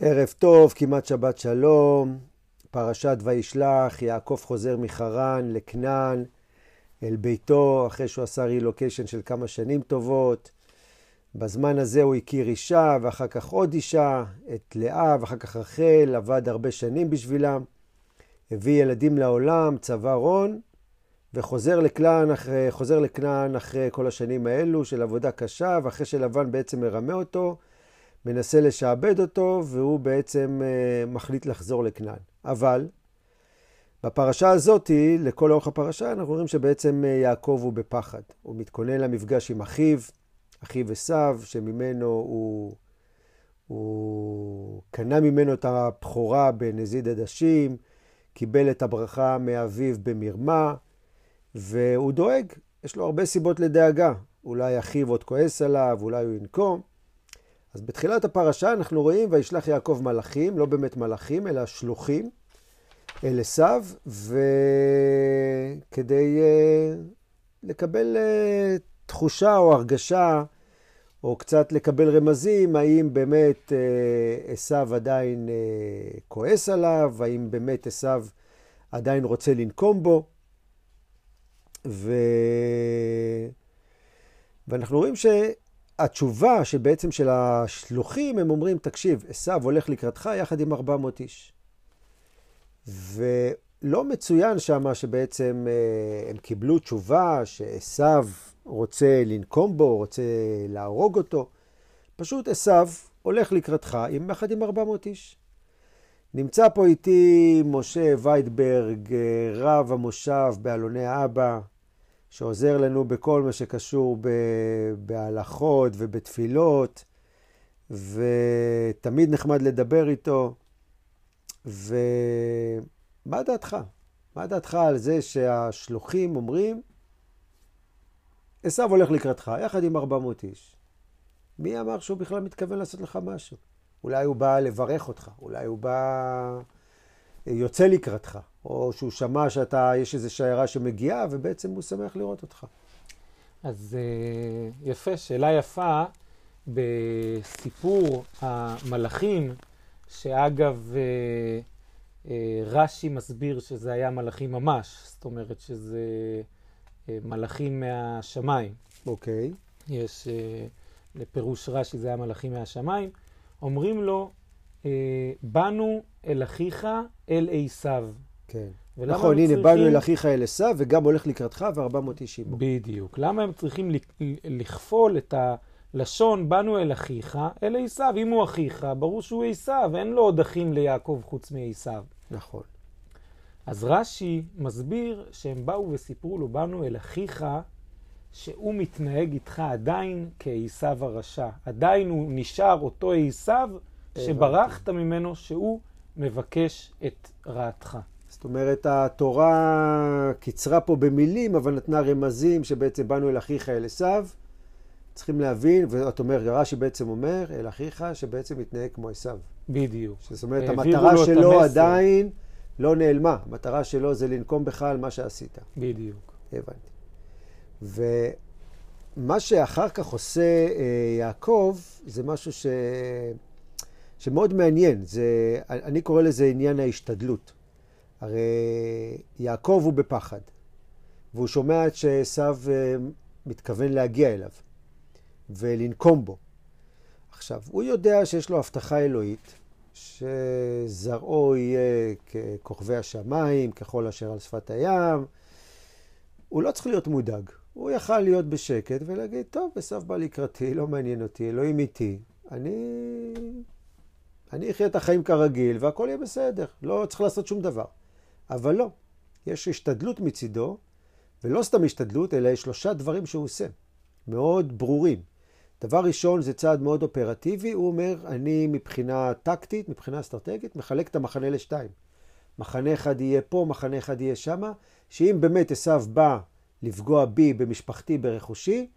ערב טוב, כמעט שבת שלום, פרשת וישלח, יעקב חוזר מחרן לכנען, אל ביתו, אחרי שהוא עשה רילוקיישן של כמה שנים טובות. בזמן הזה הוא הכיר אישה, ואחר כך עוד אישה, את לאה, ואחר כך רחל, עבד הרבה שנים בשבילם. הביא ילדים לעולם, צבא רון, וחוזר לכנען אחרי, לכנען אחרי כל השנים האלו של עבודה קשה, ואחרי שלבן בעצם מרמה אותו, מנסה לשעבד אותו, והוא בעצם uh, מחליט לחזור לכנען. אבל בפרשה הזאת, לכל אורך הפרשה, אנחנו רואים שבעצם uh, יעקב הוא בפחד. הוא מתכונן למפגש עם אחיו, אחיו עשיו, שממנו הוא, הוא קנה ממנו את הבכורה בנזיד עדשים, קיבל את הברכה מאביו במרמה, והוא דואג. יש לו הרבה סיבות לדאגה. אולי אחיו עוד כועס עליו, אולי הוא ינקום. אז בתחילת הפרשה אנחנו רואים, וישלח יעקב מלאכים, לא באמת מלאכים, אלא שלוחים, אל עשיו, וכדי uh, לקבל uh, תחושה או הרגשה, או קצת לקבל רמזים, האם באמת uh, עשיו עדיין uh, כועס עליו, האם באמת עשיו עדיין רוצה לנקום בו. ו... ואנחנו רואים ש... התשובה שבעצם של השלוחים, הם אומרים, תקשיב, עשיו הולך לקראתך יחד עם 400 איש. ולא מצוין שם שבעצם אה, הם קיבלו תשובה שעשיו רוצה לנקום בו, רוצה להרוג אותו. פשוט עשיו הולך לקראתך יחד עם 400 איש. נמצא פה איתי משה ויידברג, אה, רב המושב באלוני האבא, שעוזר לנו בכל מה שקשור בהלכות ובתפילות, ותמיד נחמד לדבר איתו. ומה דעתך? מה דעתך על זה שהשלוחים אומרים, עשו הולך לקראתך, יחד עם 400 איש. מי אמר שהוא בכלל מתכוון לעשות לך משהו? אולי הוא בא לברך אותך, אולי הוא בא... יוצא לקראתך, או שהוא שמע שאתה, יש איזו שיירה שמגיעה, ובעצם הוא שמח לראות אותך. אז אה, יפה, שאלה יפה בסיפור המלאכים, שאגב, אה, אה, רש"י מסביר שזה היה מלאכים ממש, זאת אומרת שזה מלאכים מהשמיים. אוקיי. Okay. יש, לפירוש רש"י זה היה מלאכים מהשמיים. אומרים לו, באנו אל אחיך, אל עשיו. כן. נכון, הנה, צריכים... באנו אל אחיך אל עשיו, וגם הולך לקראתך, ו-400 איש עמו. בדיוק. למה הם צריכים לכפול את הלשון, באנו אל אחיך, אל עשיו? אם הוא אחיך, ברור שהוא עשיו, אין לו עוד אחים ליעקב חוץ מעשיו. נכון. אז רש"י מסביר שהם באו וסיפרו לו, באנו אל אחיך, שהוא מתנהג איתך עדיין כעשיו הרשע. עדיין הוא נשאר אותו עשיו שברחת ממנו, שהוא מבקש את רעתך. אומרת, התורה קיצרה פה במילים, אבל נתנה רמזים שבעצם באנו אל אחיך אל עשיו. צריכים להבין, ואת אומרת, רש"י בעצם אומר, אל אחיך שבעצם מתנהג כמו עשיו. בדיוק. זאת אומרת, המטרה שלו עדיין לא נעלמה. המטרה שלו זה לנקום בך על מה שעשית. בדיוק. הבנתי. ומה שאחר כך עושה אה, יעקב, זה משהו ש... שמאוד מעניין, זה, אני קורא לזה עניין ההשתדלות. הרי יעקב הוא בפחד, והוא שומע שעשו אה, מתכוון להגיע אליו ולנקום בו. עכשיו, הוא יודע שיש לו הבטחה אלוהית, שזרעו יהיה ככוכבי השמיים, ככל אשר על שפת הים. הוא לא צריך להיות מודאג. הוא יכל להיות בשקט ולהגיד, טוב, עשו בא לקראתי, לא מעניין אותי, אלוהים איתי. אני אני אחיה את החיים כרגיל והכל יהיה בסדר, לא צריך לעשות שום דבר. אבל לא, יש השתדלות מצידו, ולא סתם השתדלות, אלא יש שלושה דברים שהוא עושה, מאוד ברורים. דבר ראשון זה צעד מאוד אופרטיבי, הוא אומר, אני מבחינה טקטית, מבחינה אסטרטגית, מחלק את המחנה לשתיים. מחנה אחד יהיה פה, מחנה אחד יהיה שמה, שאם באמת עשיו בא לפגוע בי, במשפחתי, ברכושי,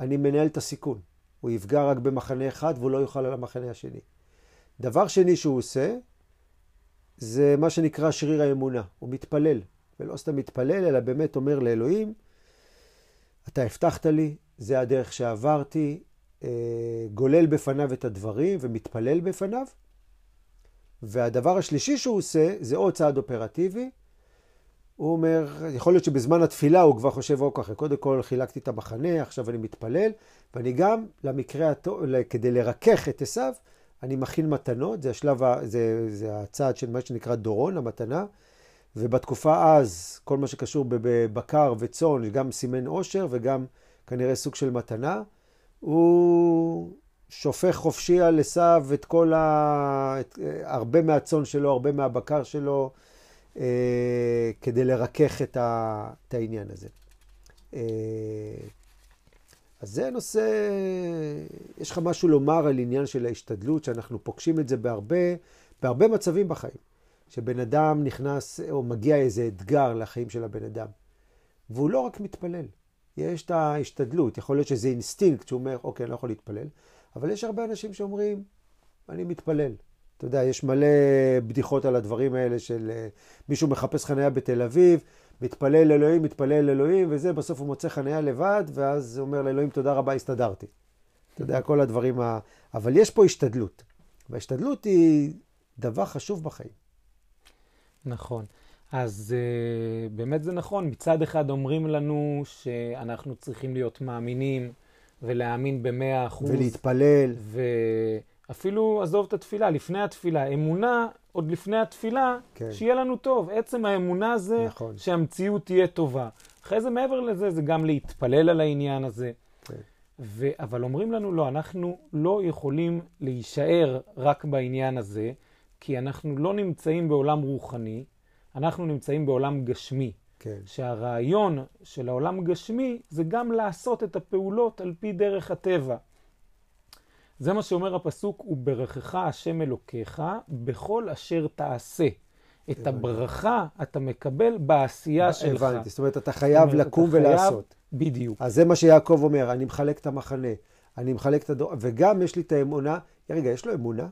אני מנהל את הסיכון. הוא יפגע רק במחנה אחד והוא לא יוכל על המחנה השני. דבר שני שהוא עושה, זה מה שנקרא שריר האמונה. הוא מתפלל, ולא סתם מתפלל, אלא באמת אומר לאלוהים, אתה הבטחת לי, זה הדרך שעברתי, אה, גולל בפניו את הדברים ומתפלל בפניו, והדבר השלישי שהוא עושה, זה עוד צעד אופרטיבי. הוא אומר, יכול להיות שבזמן התפילה הוא כבר חושב, אוקיי, קודם כל חילקתי את המחנה, עכשיו אני מתפלל, ואני גם, למקרה הטוב, כדי לרכך את עשיו, אני מכין מתנות, זה השלב, זה, זה הצעד של מה שנקרא דורון, המתנה, ובתקופה אז, כל מה שקשור בבקר וצאן, גם סימן עושר וגם כנראה סוג של מתנה, הוא שופך חופשי על עשיו את כל ה... את... הרבה מהצאן שלו, הרבה מהבקר שלו, אה, כדי לרכך את, ה... את העניין הזה. אה, אז זה נושא, יש לך משהו לומר על עניין של ההשתדלות, שאנחנו פוגשים את זה בהרבה, בהרבה מצבים בחיים. שבן אדם נכנס או מגיע איזה אתגר לחיים של הבן אדם, והוא לא רק מתפלל, יש את ההשתדלות, יכול להיות שזה אינסטינקט שהוא אומר, אוקיי, אני לא יכול להתפלל, אבל יש הרבה אנשים שאומרים, אני מתפלל. אתה יודע, יש מלא בדיחות על הדברים האלה של אה, מישהו מחפש חניה בתל אביב, מתפלל אלוהים, מתפלל אלוהים, וזה, בסוף הוא מוצא חניה לבד, ואז הוא אומר לאלוהים, תודה רבה, הסתדרתי. אתה יודע, כל הדברים ה... אבל יש פה השתדלות. וההשתדלות היא דבר חשוב בחיים. נכון. אז uh, באמת זה נכון. מצד אחד אומרים לנו שאנחנו צריכים להיות מאמינים ולהאמין במאה אחוז. ולהתפלל. ואפילו, עזוב את התפילה, לפני התפילה, אמונה, עוד לפני התפילה, כן. שיהיה לנו טוב. עצם האמונה זה נכון. שהמציאות תהיה טובה. אחרי זה, מעבר לזה, זה גם להתפלל על העניין הזה. כן. ו... אבל אומרים לנו, לא, אנחנו לא יכולים להישאר רק בעניין הזה, כי אנחנו לא נמצאים בעולם רוחני, אנחנו נמצאים בעולם גשמי. כן. שהרעיון של העולם גשמי זה גם לעשות את הפעולות על פי דרך הטבע. זה מה שאומר הפסוק, וברכך השם אלוקיך בכל אשר תעשה. את הברכה אתה מקבל בעשייה שלך. הבנתי, זאת אומרת, אתה חייב לקום ולעשות. בדיוק. אז זה מה שיעקב אומר, אני מחלק את המחנה, אני מחלק את הדור, וגם יש לי את האמונה, רגע, יש לו אמונה?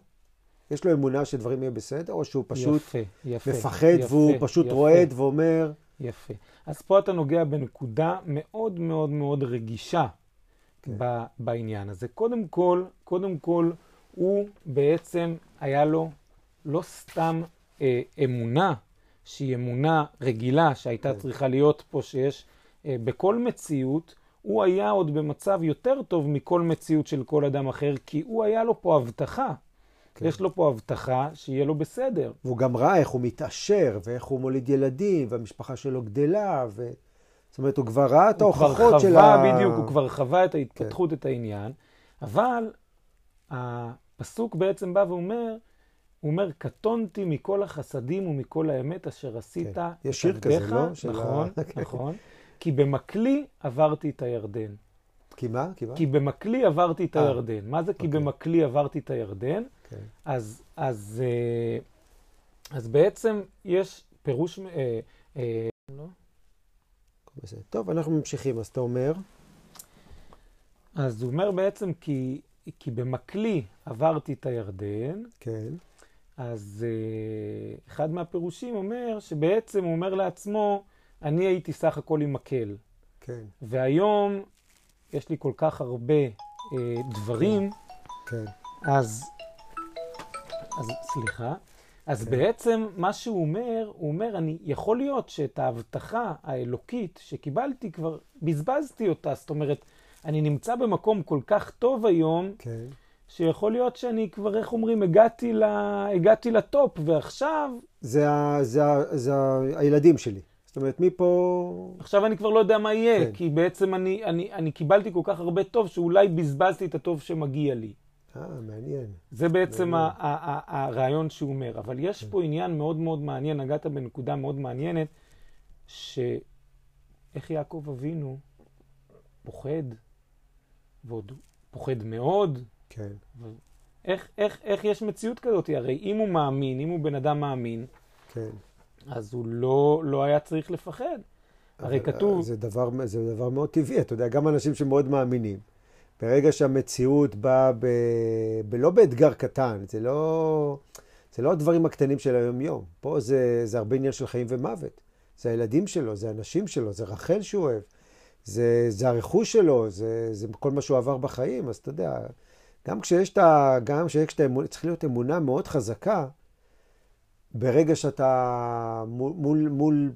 יש לו אמונה שדברים יהיו בסדר, או שהוא פשוט יפה, יפה, מפחד יפה, והוא פשוט יפה. רועד ואומר... יפה. אז פה אתה נוגע בנקודה מאוד מאוד מאוד רגישה כן. בעניין הזה. קודם כל, קודם כל, הוא בעצם, היה לו לא סתם אה, אמונה, שהיא אמונה רגילה, שהייתה כן. צריכה להיות פה, שיש אה, בכל מציאות, הוא היה עוד במצב יותר טוב מכל מציאות של כל אדם אחר, כי הוא היה לו פה הבטחה. כן. יש לו פה הבטחה שיהיה לו בסדר. והוא גם ראה איך הוא מתעשר, ואיך הוא מוליד ילדים, והמשפחה שלו גדלה, ו... זאת אומרת, הוא כבר ראה את ההוכחות של ה... בדיוק, הוא כבר חווה את ההתפתחות, כן. את העניין, אבל הפסוק בעצם בא ואומר, הוא אומר, קטונתי מכל החסדים ומכל האמת אשר עשית כן. יש שיר כזה, לא? נכון, ה... נכון. כי במקלי עברתי את הירדן. כי מה? כי מה? כי במקלי עברתי את 아, אה. הירדן. מה זה כי אוקיי. במקלי עברתי את הירדן? Okay. כן. אז, אז, אה, אז בעצם יש פירוש... אה, אה, לא? טוב, אנחנו ממשיכים, אז אתה אומר? אז הוא אומר בעצם כי, כי במקלי עברתי את הירדן. כן. אז uh, אחד מהפירושים אומר שבעצם הוא אומר לעצמו, אני הייתי סך הכל עם מקל. כן. והיום יש לי כל כך הרבה uh, דברים, כן. אז אז סליחה. אז כן. בעצם מה שהוא אומר, הוא אומר, אני, יכול להיות שאת ההבטחה האלוקית שקיבלתי כבר, בזבזתי אותה. זאת אומרת, אני נמצא במקום כל כך טוב היום, כן. שיכול להיות שאני כבר, איך אומרים, הגעתי, ל, הגעתי לטופ, ועכשיו... זה, ה, זה, ה, זה ה, הילדים שלי. זאת אומרת, מפה... עכשיו אני כבר לא יודע מה יהיה, כן. כי בעצם אני, אני, אני קיבלתי כל כך הרבה טוב, שאולי בזבזתי את הטוב שמגיע לי. אה, מעניין. זה בעצם מעניין. הרעיון שהוא אומר. אבל יש כן. פה עניין מאוד מאוד מעניין, נגעת בנקודה מאוד מעניינת, שאיך יעקב אבינו פוחד, ועוד פוחד מאוד. כן. איך, איך, איך יש מציאות כזאת? הרי אם הוא מאמין, אם הוא בן אדם מאמין, כן. אז הוא לא, לא היה צריך לפחד. הרי כתוב... זה דבר, זה דבר מאוד טבעי, אתה יודע, גם אנשים שמאוד מאמינים. ברגע שהמציאות באה ב... ב... לא באתגר קטן, זה לא, זה לא הדברים הקטנים של היום-יום. פה זה, זה הרבה עניין של חיים ומוות. זה הילדים שלו, זה הנשים שלו, זה רחל שהוא אוהב, זה, זה הרכוש שלו, זה, זה כל מה שהוא עבר בחיים. אז אתה יודע, גם כשיש את ה... גם כשיש את האמונה, צריך להיות אמונה מאוד חזקה, ברגע שאתה מול, מול, מול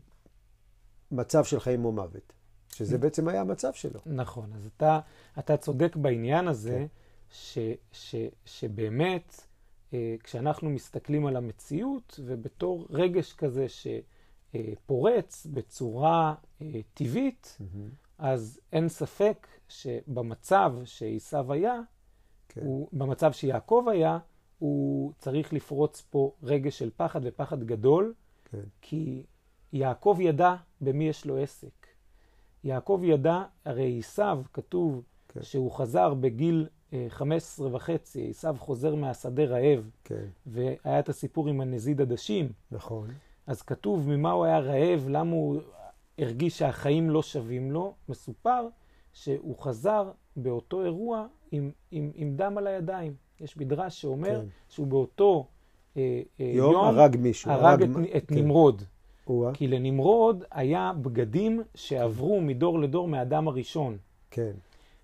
מצב של חיים או מוות, שזה בעצם היה המצב שלו. נכון, אז אתה, אתה צודק בעניין הזה, כן. ש, ש, שבאמת, אה, כשאנחנו מסתכלים על המציאות, ובתור רגש כזה שפורץ בצורה אה, טבעית, אז אין ספק שבמצב שעשיו היה, כן. הוא, במצב שיעקב היה, הוא צריך לפרוץ פה רגש של פחד ופחד גדול, כן. כי יעקב ידע במי יש לו עסק. יעקב ידע, הרי עשיו, כתוב כן. שהוא חזר בגיל אה, 15 וחצי, עשיו חוזר מהשדה רעב, כן, והיה את הסיפור עם הנזיד עדשים. נכון. אז כתוב ממה הוא היה רעב, למה הוא הרגיש שהחיים לא שווים לו. מסופר שהוא חזר באותו אירוע עם, עם, עם דם על הידיים. יש מדרש שאומר כן. שהוא באותו אה, אה, יום יום הרג מישהו. הרג את, מ- את כן. נמרוד. או-אה, כי לנמרוד היה בגדים שעברו מדור לדור מהאדם הראשון. כן,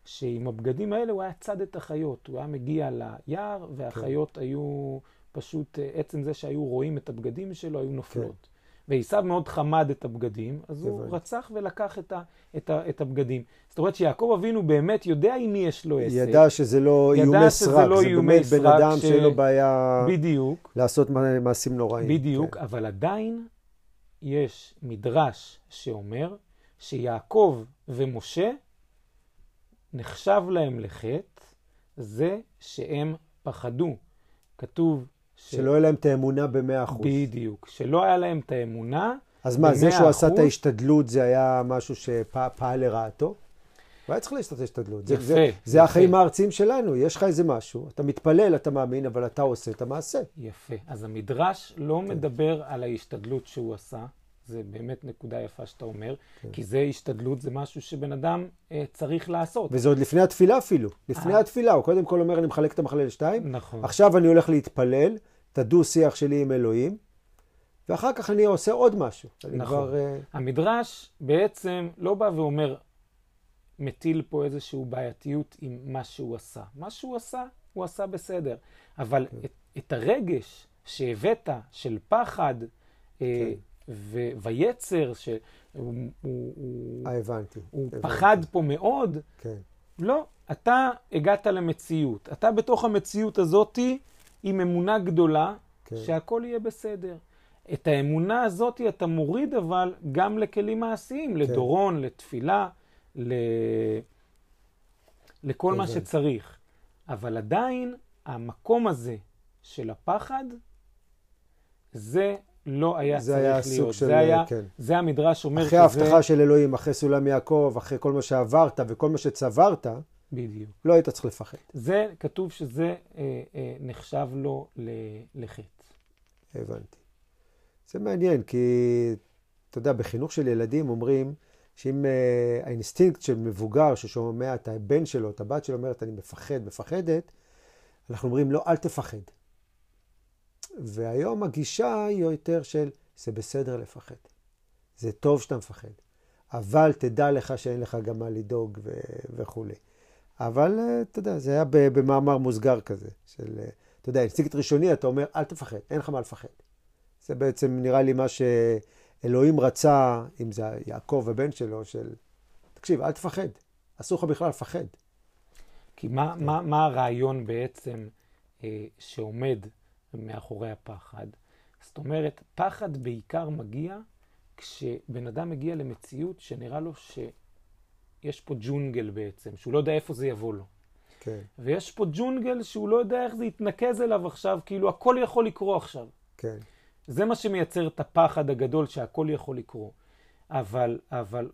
שעם הבגדים האלה הוא היה צד את החיות. הוא היה מגיע ליער, והחיות כן. היו פשוט, אה, עצם זה שהיו רואים את הבגדים שלו, היו נופלות. כן. ועשיו מאוד חמד את הבגדים, אז הוא הבנתי. רצח ולקח את, ה, את, ה, את הבגדים. זאת אומרת שיעקב אבינו באמת יודע עם מי יש לו עסק. ידע שזה לא איומי סרק, לא זה באמת בן אדם ש- שאין לו בעיה בדיוק, לעשות מע- מעשים נוראים. בדיוק, כן. אבל עדיין יש מדרש שאומר שיעקב ומשה נחשב להם לחטא זה שהם פחדו. כתוב ש... שלא יהיה להם את האמונה במאה אחוז. בדיוק, שלא היה להם את האמונה. אז מה, זה במאה שהוא עשה את אחוז? ההשתדלות זה היה משהו שפעל לרעתו? הוא היה צריך לעשות השתדלות. יפה, זה- זה יפה. החיים הארציים שלנו, יש לך איזה משהו, אתה מתפלל, אתה מאמין, אבל אתה עושה את המעשה. יפה. אז המדרש לא מדבר על ההשתדלות שהוא עשה. זה באמת נקודה יפה שאתה אומר, כן. כי זה השתדלות, זה משהו שבן אדם אה, צריך לעשות. וזה עוד לפני התפילה אפילו. לפני אה. התפילה, הוא קודם כל אומר, אני מחלק את המחלה לשתיים, נכון. עכשיו אני הולך להתפלל, את הדו-שיח שלי עם אלוהים, ואחר כך אני עושה עוד משהו. נכון. כבר... אה, המדרש בעצם לא בא ואומר, מטיל פה איזושהי בעייתיות עם מה שהוא עשה. מה שהוא עשה, הוא עשה בסדר. אבל כן. את, את הרגש שהבאת של פחד אה, כן. ו- ויצר, שהוא הוא, הוא, אה, הבנתי. הוא הבנתי. פחד פה מאוד, כן, לא, אתה הגעת למציאות. אתה בתוך המציאות הזאתי עם אמונה גדולה כן. שהכל יהיה בסדר. את האמונה הזאתי אתה מוריד אבל גם לכלים מעשיים, לדורון, לתפילה, ל... לכל מה הבנתי. שצריך. אבל עדיין המקום הזה של הפחד, זה לא היה זה צריך היה להיות. סוג של... זה, היה, כן. זה המדרש אומר אחרי ההבטחה של אלוהים, אחרי סולם יעקב, אחרי כל מה שעברת וכל מה שצברת, בדיוק. לא היית צריך לפחד. זה, כתוב שזה אה, אה, נחשב לו ל- לחטא. הבנתי. זה מעניין, כי אתה יודע, בחינוך של ילדים אומרים שאם uh, האינסטינקט של מבוגר ששומע את הבן שלו, את הבת שלו, אומרת, אני מפחד, מפחדת, אנחנו אומרים, לא, אל תפחד. והיום הגישה היא יותר של, זה בסדר לפחד. זה טוב שאתה מפחד. אבל תדע לך שאין לך גם מה לדאוג ו- וכולי. אבל אה, אתה יודע, זה היה במאמר מוסגר כזה, של, אה, אתה יודע, אינסטינקט ראשוני, אתה אומר, אל תפחד, אין לך מה לפחד. זה בעצם נראה לי מה שאלוהים רצה, אם זה יעקב הבן שלו, של, תקשיב, אל תפחד, אסור לך בכלל לפחד. כי מה, כן. מה, מה הרעיון בעצם אה, שעומד מאחורי הפחד? זאת אומרת, פחד בעיקר מגיע כשבן אדם מגיע למציאות שנראה לו שיש פה ג'ונגל בעצם, שהוא לא יודע איפה זה יבוא לו. כן, ויש פה ג'ונגל שהוא לא יודע איך זה יתנקז אליו עכשיו, כאילו הכל יכול לקרות עכשיו. כן, זה מה שמייצר את הפחד הגדול שהכל יכול לקרות. אבל, אבל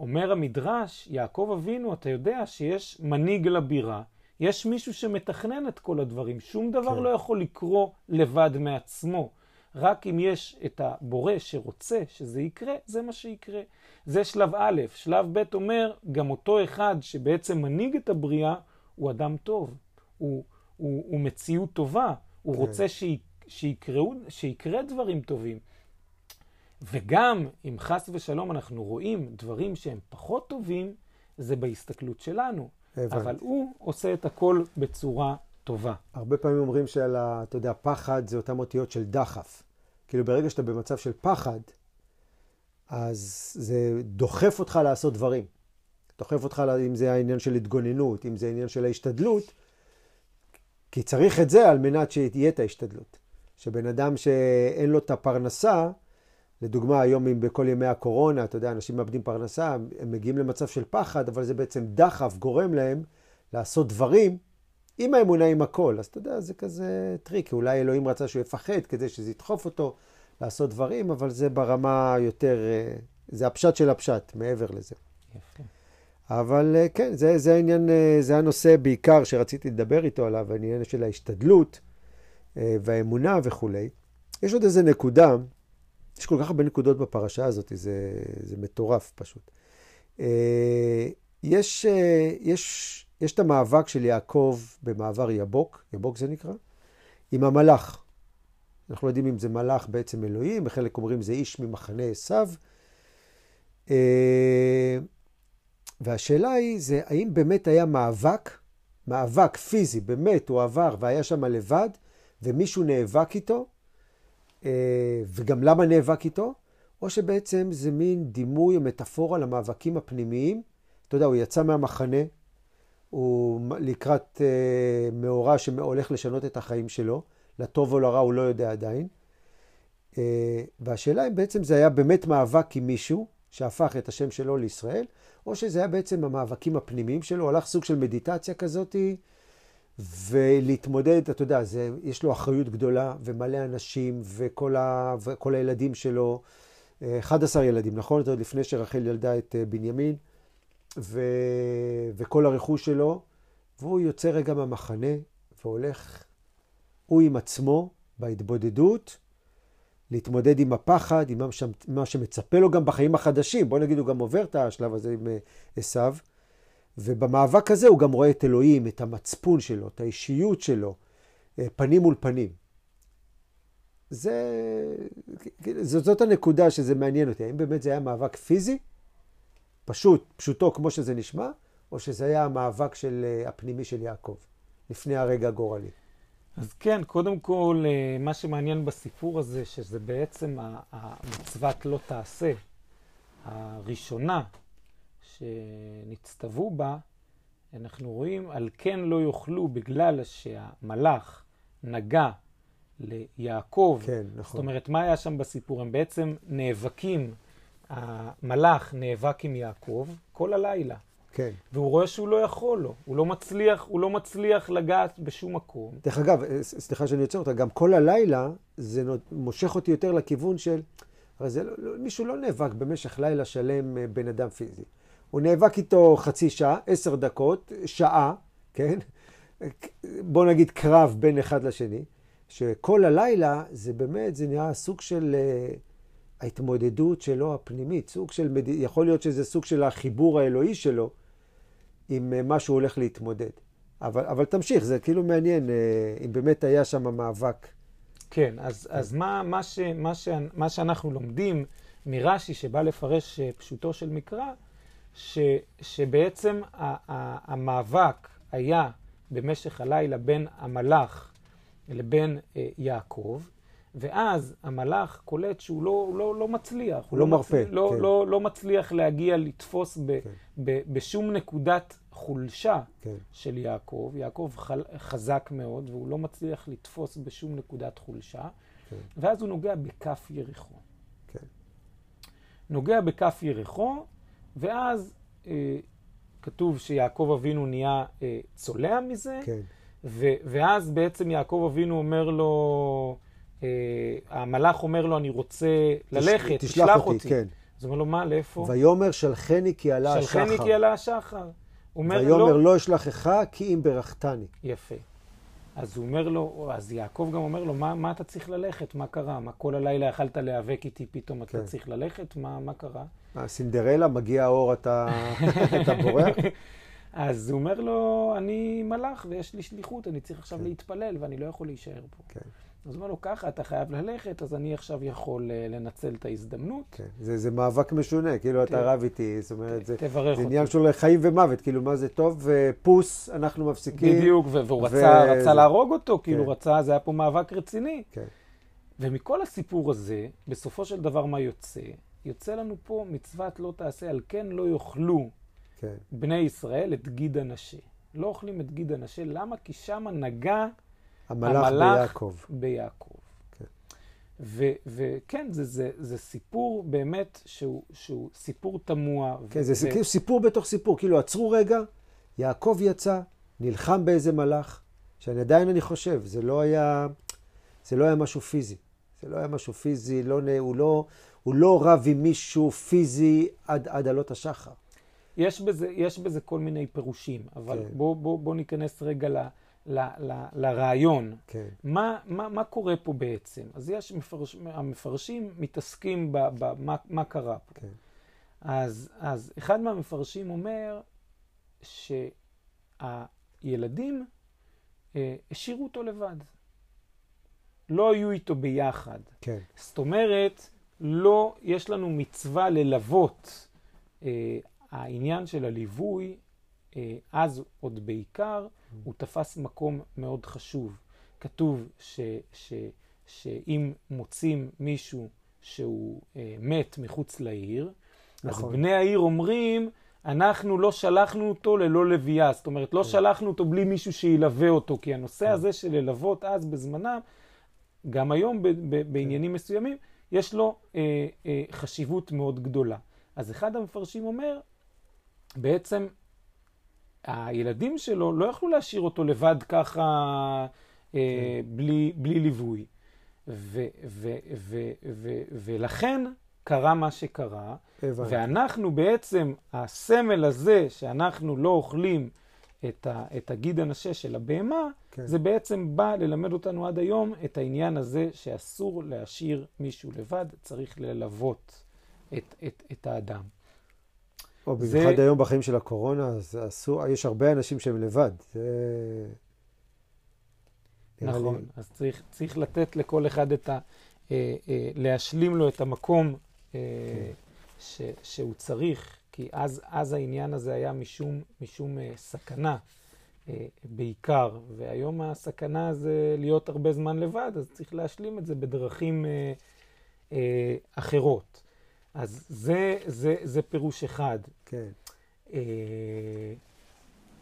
אומר המדרש, יעקב אבינו, אתה יודע שיש מנהיג לבירה, יש מישהו שמתכנן את כל הדברים, שום דבר כן. לא יכול לקרות לבד מעצמו. רק אם יש את הבורא שרוצה שזה יקרה, זה מה שיקרה. זה שלב א'. שלב ב' אומר, גם אותו אחד שבעצם מנהיג את הבריאה, הוא אדם טוב. הוא, הוא, הוא מציאות טובה. הוא כן. רוצה שי, שיקראו, שיקרה דברים טובים. וגם אם חס ושלום אנחנו רואים דברים שהם פחות טובים, זה בהסתכלות שלנו. הבנתי. אבל הוא עושה את הכל בצורה טובה. הרבה פעמים אומרים שעל, ה- אתה יודע, פחד זה אותן אותיות של דחף. כאילו ברגע שאתה במצב של פחד, אז זה דוחף אותך לעשות דברים. דוחף אותך, אם זה העניין של התגוננות, אם זה העניין של ההשתדלות, כי צריך את זה על מנת שתהיה את ההשתדלות. שבן אדם שאין לו את הפרנסה, לדוגמה, היום אם בכל ימי הקורונה, אתה יודע, אנשים מאבדים פרנסה, הם מגיעים למצב של פחד, אבל זה בעצם דחף, גורם להם לעשות דברים עם האמונה עם הכל. אז אתה יודע, זה כזה טריק, אולי אלוהים רצה שהוא יפחד כדי שזה ידחוף אותו לעשות דברים, אבל זה ברמה יותר, אה, זה הפשט של הפשט, מעבר לזה. יפה. אבל אה, כן, זה, זה העניין, אה, זה הנושא בעיקר שרציתי לדבר איתו עליו, העניין של ההשתדלות והאמונה וכולי. יש עוד איזה נקודה, יש כל כך הרבה נקודות בפרשה הזאת, זה, זה מטורף פשוט. יש, יש, יש את המאבק של יעקב במעבר יבוק, יבוק זה נקרא, עם המלאך. אנחנו לא יודעים אם זה מלאך בעצם אלוהים, בחלק אומרים זה איש ממחנה עשיו. אה, והשאלה היא, זה האם באמת היה מאבק, מאבק פיזי, באמת הוא עבר והיה שם לבד, ומישהו נאבק איתו, אה, וגם למה נאבק איתו, או שבעצם זה מין דימוי או מטאפורה למאבקים הפנימיים. אתה יודע, הוא יצא מהמחנה, הוא לקראת אה, מאורע שהולך לשנות את החיים שלו, לטוב או לרע הוא לא יודע עדיין. אה, והשאלה אם בעצם זה היה באמת מאבק עם מישהו שהפך את השם שלו לישראל, או שזה היה בעצם המאבקים הפנימיים שלו, הלך סוג של מדיטציה כזאתי, ולהתמודד, אתה יודע, זה, יש לו אחריות גדולה, ומלא אנשים, וכל, ה, וכל הילדים שלו, 11 אה, ילדים, נכון? עוד לפני שרחל ילדה את אה, בנימין, ו, וכל הרכוש שלו, והוא יוצא רגע מהמחנה, והולך הוא עם עצמו בהתבודדות, להתמודד עם הפחד, עם מה שמצפה לו גם בחיים החדשים. בוא נגיד, הוא גם עובר את השלב הזה עם אה, עשיו. ובמאבק הזה הוא גם רואה את אלוהים, את המצפון שלו, את האישיות שלו, אה, פנים מול פנים. זה, זאת הנקודה שזה מעניין אותי. האם באמת זה היה מאבק פיזי, פשוט, פשוטו כמו שזה נשמע, או שזה היה המאבק של, אה, הפנימי של יעקב, לפני הרגע הגורלי. אז כן, קודם כל, אה, מה שמעניין בסיפור הזה, שזה בעצם המצוות לא תעשה, הראשונה שנצטוו בה, אנחנו רואים, על כן לא יאכלו בגלל שהמלאך נגע ליעקב. כן, נכון. זאת אומרת, מה היה שם בסיפור? הם בעצם נאבקים, המלאך נאבק עם יעקב כל הלילה. כן. והוא רואה שהוא לא יכול לו, הוא לא מצליח, הוא לא מצליח לגעת בשום מקום. דרך אגב, אה, סליחה שאני עוצר אותך, גם כל הלילה זה מושך אותי יותר לכיוון של, הרי זה, לא, לא, מישהו לא נאבק במשך לילה שלם אה, בן אדם פיזי. הוא נאבק איתו חצי שעה, עשר דקות, שעה, כן? בוא נגיד קרב בין אחד לשני, שכל הלילה זה באמת, זה נראה סוג של uh, ההתמודדות שלו הפנימית, סוג של, יכול להיות שזה סוג של החיבור האלוהי שלו, עם אה, מה שהוא הולך להתמודד. אבל, אבל תמשיך, זה כאילו מעניין אה, אם באמת היה שם מאבק. כן, אז, כן. אז מה, מה, ש, מה, ש, מה שאנחנו לומדים מרש"י, שבא לפרש אה, פשוטו של מקרא, ש, שבעצם ה, ה, המאבק היה במשך הלילה בין המלאך לבין יעקב, ואז המלאך קולט שהוא לא, לא, לא מצליח. הוא לא, לא מרפה. מצליח, לא, כן. לא, לא מצליח להגיע, לתפוס ב, כן. ב, בשום נקודת חולשה כן. של יעקב. יעקב חזק מאוד, והוא לא מצליח לתפוס בשום נקודת חולשה. כן. ואז הוא נוגע בכף יריחו. כן. נוגע בכף יריחו, ואז אה, כתוב שיעקב אבינו נהיה אה, צולע מזה. כן. ו- ואז בעצם יעקב אבינו אומר לו, אה, המלאך אומר לו, אני רוצה ללכת, תשלח, תשלח אותי. אותי. כן. אז הוא אומר לו, מה, לאיפה? ויאמר שלחני כי עלה השחר. שלחני כי עלה השחר. ויאמר לא אשלחך כי אם ברכתני. יפה. אז הוא אומר לו, אז יעקב גם אומר לו, מה, מה אתה צריך ללכת? מה קרה? מה כל הלילה יכלת להיאבק איתי, פתאום כן. אתה צריך ללכת? מה, מה קרה? מה, סינדרלה, מגיע האור, אתה, אתה בורח? אז הוא אומר לו, אני מלאך ויש לי שליחות, אני צריך עכשיו כן. להתפלל ואני לא יכול להישאר פה. כן. אז הוא אומר לו, ככה, אתה חייב ללכת, אז אני עכשיו יכול uh, לנצל את ההזדמנות. כן, זה, זה מאבק משונה, כאילו אתה רב איתי, זאת אומרת, זה, תברך זה עניין של חיים ומוות, כאילו מה זה טוב, פוס, אנחנו מפסיקים. בדיוק, והוא ו... רצה, רצה להרוג אותו, כאילו כן. רצה, זה היה פה מאבק רציני. כן. ומכל הסיפור הזה, בסופו של דבר מה יוצא? יוצא לנו פה מצוות לא תעשה, על כן לא יאכלו כן. בני ישראל את גיד הנשה. לא אוכלים את גיד הנשה, למה? כי שם נגע המלאך המלאך ביעקב. ביעקב. כן. וכן, זה, זה, זה סיפור באמת שהוא, שהוא סיפור תמוה. כן, זה ו- כאילו סיפור בתוך סיפור. כאילו, עצרו רגע, יעקב יצא, נלחם באיזה מלאך, שאני עדיין אני חושב, זה לא היה, זה לא היה משהו פיזי. זה לא היה משהו פיזי, לא, הוא, לא, הוא לא רב עם מישהו פיזי עד, עד עלות השחר. יש בזה, יש בזה כל מיני פירושים, אבל כן. בוא, בוא, בוא ניכנס רגע ל, ל, ל, לרעיון. כן, מה, מה, מה קורה פה בעצם? אז יש מפרש, המפרשים מתעסקים במה מה קרה פה. כן. אז, אז אחד מהמפרשים אומר שהילדים אה, השאירו אותו לבד. לא היו איתו ביחד. כן, זאת אומרת, לא, יש לנו מצווה ללוות. אה, העניין של הליווי, אה, אז עוד בעיקר, הוא תפס מקום מאוד חשוב. כתוב ש, ש, שאם מוצאים מישהו שהוא אה, מת מחוץ לעיר, אז נכון. בני העיר אומרים, אנחנו לא שלחנו אותו ללא לוויה, זאת אומרת, לא כן. שלחנו אותו בלי מישהו שילווה אותו, כי הנושא כן. הזה של ללוות אז בזמנם, גם היום ב- ב- בעניינים מסוימים, יש לו אה, אה, חשיבות מאוד גדולה. אז אחד המפרשים אומר, בעצם הילדים שלו לא יכלו להשאיר אותו לבד ככה אה, בלי, בלי ליווי. ו, ו, ו, ו, ולכן קרה מה שקרה, הבנתי. ואנחנו בעצם, הסמל הזה שאנחנו לא אוכלים את, ה, את הגיד הנשה של הבהמה, כן. זה בעצם בא ללמד אותנו עד היום את העניין הזה שאסור להשאיר מישהו לבד, צריך ללוות את, את, את האדם. או זה- במיוחד היום בחיים של הקורונה, אז אסור, יש הרבה אנשים שהם לבד. זה... נראה לי- נכון, אז צריך, צריך לתת לכל אחד את ה... אה, אה, להשלים לו את המקום אה, ש, שהוא צריך, כי אז, אז העניין הזה היה משום, משום אה, סכנה אה, בעיקר, והיום הסכנה זה להיות הרבה זמן לבד, אז צריך להשלים את זה בדרכים אה, אה, אחרות. אז זה, זה, זה פירוש אחד. כן, אה,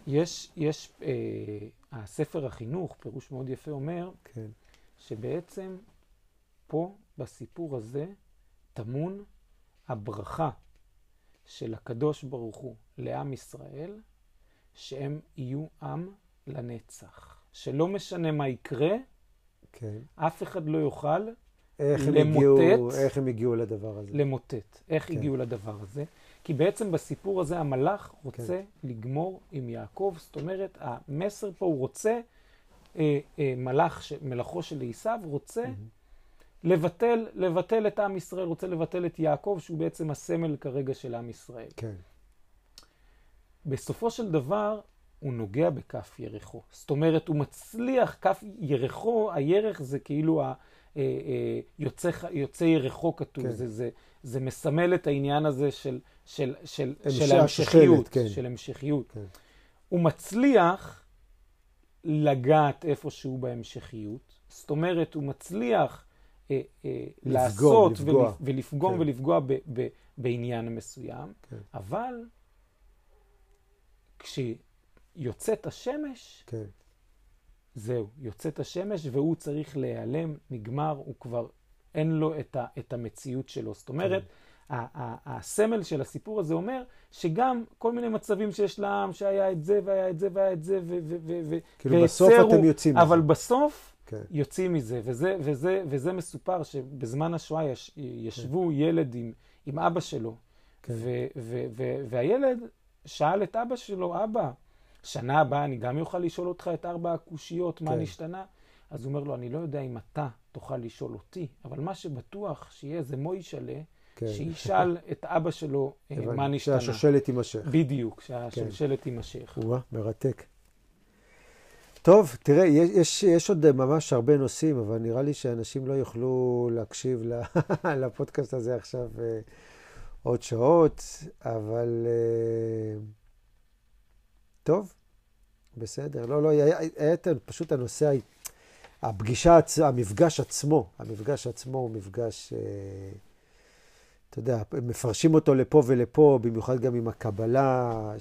יש, יש, אה, הספר החינוך, פירוש מאוד יפה, אומר כן, שבעצם פה, בסיפור הזה, טמון הברכה של הקדוש ברוך הוא לעם ישראל, שהם יהיו עם לנצח. שלא משנה מה יקרה, כן. אף אחד לא יוכל איך הם, למוטט. הגיעו, איך הם הגיעו לדבר הזה? למוטט. איך כן. הגיעו לדבר הזה? כי בעצם בסיפור הזה המלאך רוצה כן. לגמור עם יעקב, זאת אומרת, המסר פה הוא רוצה, אה, אה, מלאך, ש- מלאכו של עשיו רוצה לבטל, לבטל את עם ישראל, רוצה לבטל את יעקב, שהוא בעצם הסמל כרגע של עם ישראל. כן, בסופו של דבר, הוא נוגע בכף ירחו. זאת אומרת, הוא מצליח, כף ירחו, הירך זה כאילו ה, אה, אה, יוצא, יוצא ירחו כתוב, כן. זה, זה, זה מסמל את העניין הזה של, של, של, של ההמשכיות, כן. של המשכיות. כן. הוא מצליח לגעת איפשהו בהמשכיות, זאת אומרת, הוא מצליח לעשות לפגוע. ולפ, ולפגום כן. ולפגוע בעניין מסוים, כן. אבל כשיוצאת השמש, כן, זהו, יוצאת השמש והוא צריך להיעלם, נגמר, הוא כבר, אין לו את, ה, את המציאות שלו. זאת אומרת, כן. ה- ה- הסמל של הסיפור הזה אומר שגם כל מיני מצבים שיש לעם, שהיה את זה והיה את זה והיה את זה, ו- ו- ו- כאילו בסוף אתם יוצאים. אבל בסוף כן, יוצאים מזה, וזה, וזה, וזה מסופר שבזמן השואה יש, ישבו ילד עם, עם אבא שלו, כן. ו, ו, ו, והילד שאל את אבא שלו, אבא, שנה הבאה אני גם אוכל לשאול אותך את ארבע הקושיות, מה כן. נשתנה? אז הוא אומר לו, אני לא יודע אם אתה תוכל לשאול אותי, אבל מה שבטוח שיהיה איזה מוישלה, כן. שישאל את אבא שלו אה. מה נשתנה. שהשושלת תימשך. בדיוק, שהשלשלת תימשך. וואה, מרתק. טוב, תראה, יש, יש, יש עוד ממש הרבה נושאים, אבל נראה לי שאנשים לא יוכלו להקשיב לפודקאסט הזה עכשיו אה, עוד שעות, אבל אה, טוב, בסדר. לא, לא, היה, היה פשוט הנושא, הפגישה, המפגש עצמו, המפגש עצמו הוא מפגש, אה, אתה יודע, מפרשים אותו לפה ולפה, במיוחד גם עם הקבלה,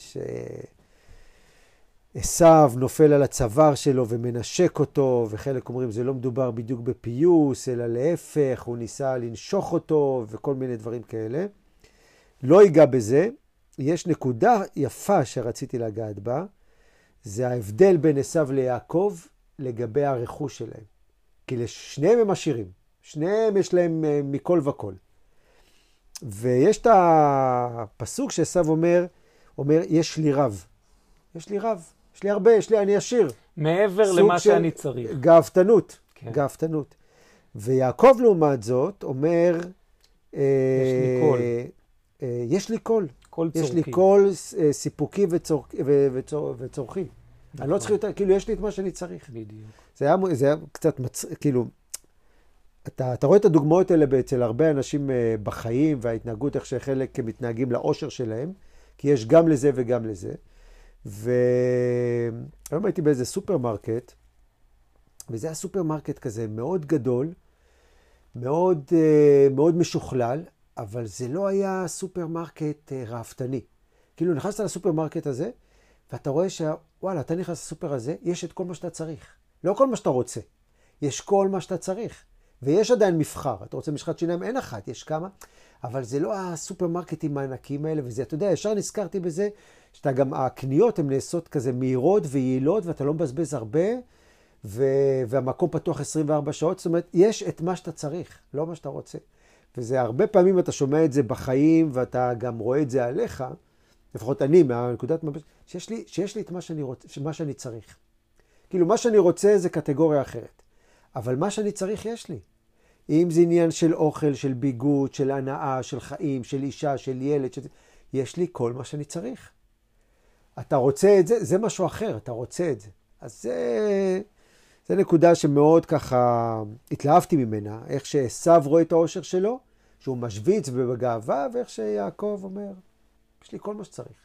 שעשו נופל על הצוואר שלו ומנשק אותו, וחלק אומרים זה לא מדובר בדיוק בפיוס, אלא להפך, הוא ניסה לנשוך אותו וכל מיני דברים כאלה. לא ייגע בזה. יש נקודה יפה שרציתי לגעת בה, זה ההבדל בין עשו ליעקב לגבי הרכוש שלהם. כי לשניהם הם עשירים, שניהם יש להם אה, מכל וכל. ויש את הפסוק שעשו אומר, אומר, יש לי רב. יש לי רב, יש לי הרבה, יש לי, אני עשיר. מעבר למה שאני צריך. גאוותנות, כן. גאוותנות. ויעקב לעומת זאת אומר, אה, לי כל. אה, יש לי כל. כל יש לי צורכי. כל אה, סיפוקי וצור- ו- וצור- וצורכי. אני לא נכון. צריך יותר, כאילו, יש לי את מה שאני צריך. בדיוק. זה היה, זה היה קצת, מצ... כאילו, אתה, אתה רואה את הדוגמאות האלה אצל הרבה אנשים אה, בחיים וההתנהגות, איך שחלק מתנהגים לאושר שלהם, כי יש גם לזה וגם לזה. והיום הייתי באיזה סופרמרקט, וזה היה סופרמרקט כזה מאוד גדול, מאוד, אה, מאוד משוכלל, אבל זה לא היה סופרמרקט אה, ראוותני. כאילו, נכנסת לסופרמרקט הזה, ואתה רואה שוואלה, אתה נכנס לסופר הזה, יש את כל מה שאתה צריך. לא כל מה שאתה רוצה, יש כל מה שאתה צריך. ויש עדיין מבחר. אתה רוצה משחת שיניים? אין אחת, יש כמה. אבל זה לא הסופרמרקטים הענקיים האלה, וזה, אתה יודע, ישר נזכרתי בזה, שאתה גם, הקניות הן נעשות כזה מהירות ויעילות, ואתה לא מבזבז הרבה, ו, והמקום פתוח 24 שעות. זאת אומרת, יש את מה שאתה צריך, לא מה שאתה רוצה. וזה הרבה פעמים אתה שומע את זה בחיים, ואתה גם רואה את זה עליך, לפחות אני, מהנקודת מבט, שיש שיש לי את מה שאני, רוצ, מה שאני צריך. כאילו, מה שאני רוצה זה קטגוריה אחרת. אבל מה שאני צריך, יש לי. אם זה עניין של אוכל, של ביגוד, של הנאה, של חיים, של אישה, של ילד, של... יש לי כל מה שאני צריך. אתה רוצה את זה, זה משהו אחר, אתה רוצה את זה. אז זה, זה נקודה שמאוד ככה התלהבתי ממנה, איך שעשו רואה את האושר שלו, שהוא משוויץ ובגאווה, ואיך שיעקב אומר, יש לי כל מה שצריך.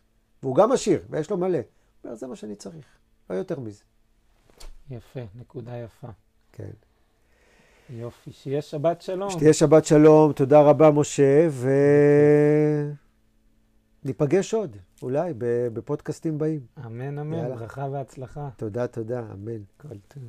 והוא גם עשיר, ויש לו מלא. הוא אומר, זה מה שאני צריך, לא יותר מזה. יפה, נקודה יפה. כן. יופי, שיהיה שבת שלום. שתהיה שבת שלום, תודה רבה משה, וניפגש עוד, אולי, בפודקאסטים באים. אמן, אמן, יאללה. ברכה והצלחה. תודה, תודה, אמן. כל טוב.